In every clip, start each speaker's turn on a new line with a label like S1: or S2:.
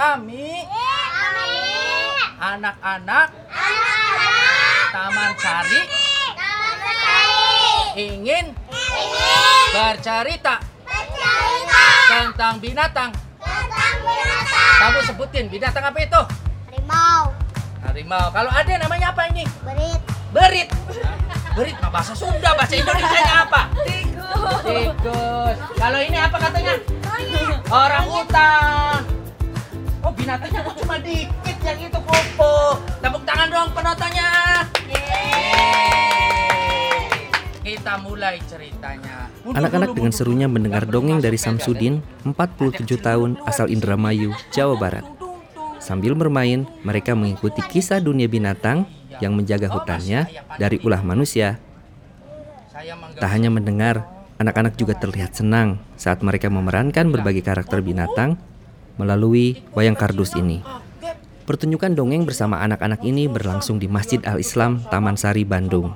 S1: Kami anak-anak Taman Sari ingin bercerita tentang binatang. Kamu sebutin binatang apa itu?
S2: Harimau,
S1: Harimau. Kalau ada namanya apa ini?
S2: berit,
S1: Berit. Berit mah bahasa Sunda, bahasa Indonesia apa?
S2: tikus,
S1: Tikus. Kalau ini apa katanya? Orang hutan. Binatangnya kok cuma dikit yang itu kupu. Tepuk tangan dong penontonnya. Kita mulai ceritanya.
S3: Anak-anak dengan serunya mendengar dongeng dari Samsudin, 47 tahun, asal Indramayu, Jawa Barat. Sambil bermain, mereka mengikuti kisah dunia binatang yang menjaga hutannya dari ulah manusia. Tak hanya mendengar, anak-anak juga terlihat senang saat mereka memerankan berbagai karakter binatang melalui wayang kardus ini. Pertunjukan dongeng bersama anak-anak ini berlangsung di Masjid Al-Islam Taman Sari, Bandung.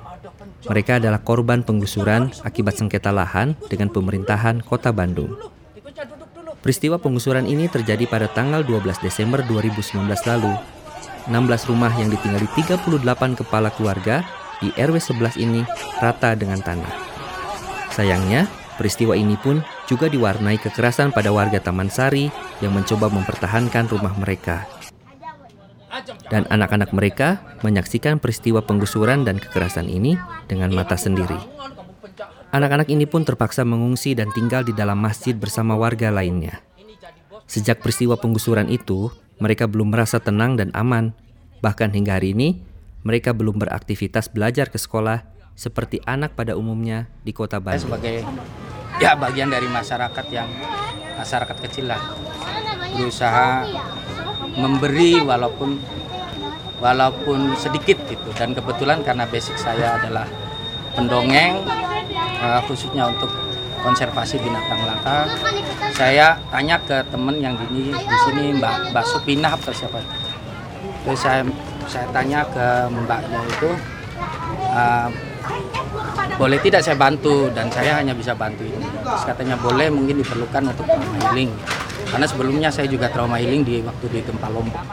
S3: Mereka adalah korban penggusuran akibat sengketa lahan dengan pemerintahan Kota Bandung. Peristiwa penggusuran ini terjadi pada tanggal 12 Desember 2019 lalu. 16 rumah yang ditinggali 38 kepala keluarga di RW 11 ini rata dengan tanah. Sayangnya, peristiwa ini pun juga diwarnai kekerasan pada warga Taman Sari yang mencoba mempertahankan rumah mereka. Dan anak-anak mereka menyaksikan peristiwa penggusuran dan kekerasan ini dengan mata sendiri. Anak-anak ini pun terpaksa mengungsi dan tinggal di dalam masjid bersama warga lainnya. Sejak peristiwa penggusuran itu, mereka belum merasa tenang dan aman. Bahkan hingga hari ini, mereka belum beraktivitas belajar ke sekolah seperti anak pada umumnya di kota Bandung.
S1: sebagai ya bagian dari masyarakat yang masyarakat kecil lah. Berusaha memberi walaupun walaupun sedikit gitu. Dan kebetulan karena basic saya adalah pendongeng eh, khususnya untuk konservasi binatang langka saya tanya ke temen yang di sini Mbak Mbak Supina atau siapa? Terus saya saya tanya ke mbaknya itu eh, boleh tidak saya bantu? Dan saya hanya bisa bantu ini. Terus katanya boleh mungkin diperlukan untuk trauma healing. Karena sebelumnya saya juga trauma healing di waktu di gempa lombok.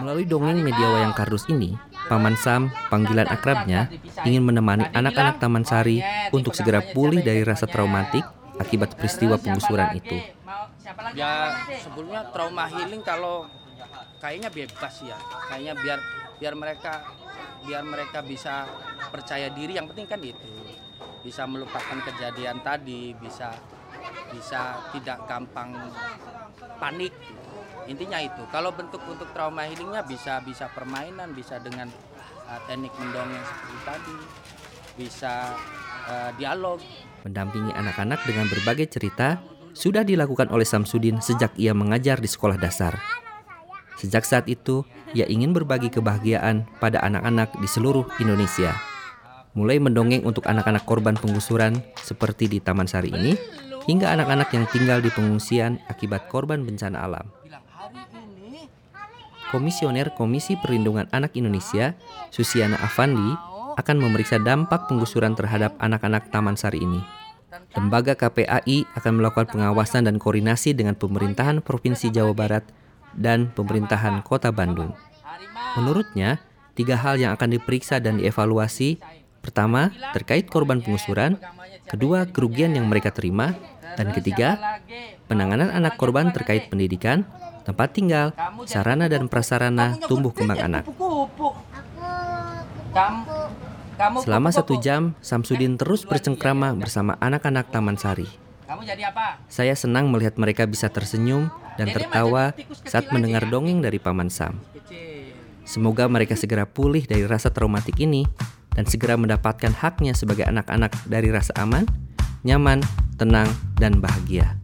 S3: Melalui dongeng media wayang kardus ini, Paman Sam, panggilan akrabnya, ingin menemani anak-anak Taman Sari untuk segera pulih dari rasa traumatik akibat peristiwa penggusuran itu.
S1: ya sebelumnya trauma healing kalau kayaknya bebas ya. Kayaknya biar biar mereka biar mereka bisa percaya diri yang penting kan itu. Bisa melupakan kejadian tadi bisa bisa tidak gampang panik. Intinya itu. Kalau bentuk untuk trauma healingnya bisa bisa permainan bisa dengan uh, teknik mendongeng seperti tadi. Bisa uh, dialog.
S3: Mendampingi anak-anak dengan berbagai cerita sudah dilakukan oleh Samsudin sejak ia mengajar di sekolah dasar. Sejak saat itu, ia ingin berbagi kebahagiaan pada anak-anak di seluruh Indonesia. Mulai mendongeng untuk anak-anak korban penggusuran seperti di Taman Sari ini, hingga anak-anak yang tinggal di pengungsian akibat korban bencana alam. Komisioner Komisi Perlindungan Anak Indonesia, Susiana Avandi, akan memeriksa dampak penggusuran terhadap anak-anak Taman Sari ini. Lembaga KPAI akan melakukan pengawasan dan koordinasi dengan pemerintahan Provinsi Jawa Barat dan pemerintahan Kota Bandung. Menurutnya, tiga hal yang akan diperiksa dan dievaluasi. Pertama, terkait korban penggusuran. Kedua, kerugian yang mereka terima. Dan ketiga, penanganan anak korban terkait pendidikan, tempat tinggal, sarana dan prasarana tumbuh kembang anak. Selama satu jam, Samsudin terus bercengkrama bersama anak-anak Taman Sari. Saya senang melihat mereka bisa tersenyum dan tertawa saat mendengar dongeng dari Paman Sam. Semoga mereka segera pulih dari rasa traumatik ini dan segera mendapatkan haknya sebagai anak-anak dari rasa aman, nyaman, tenang, dan bahagia.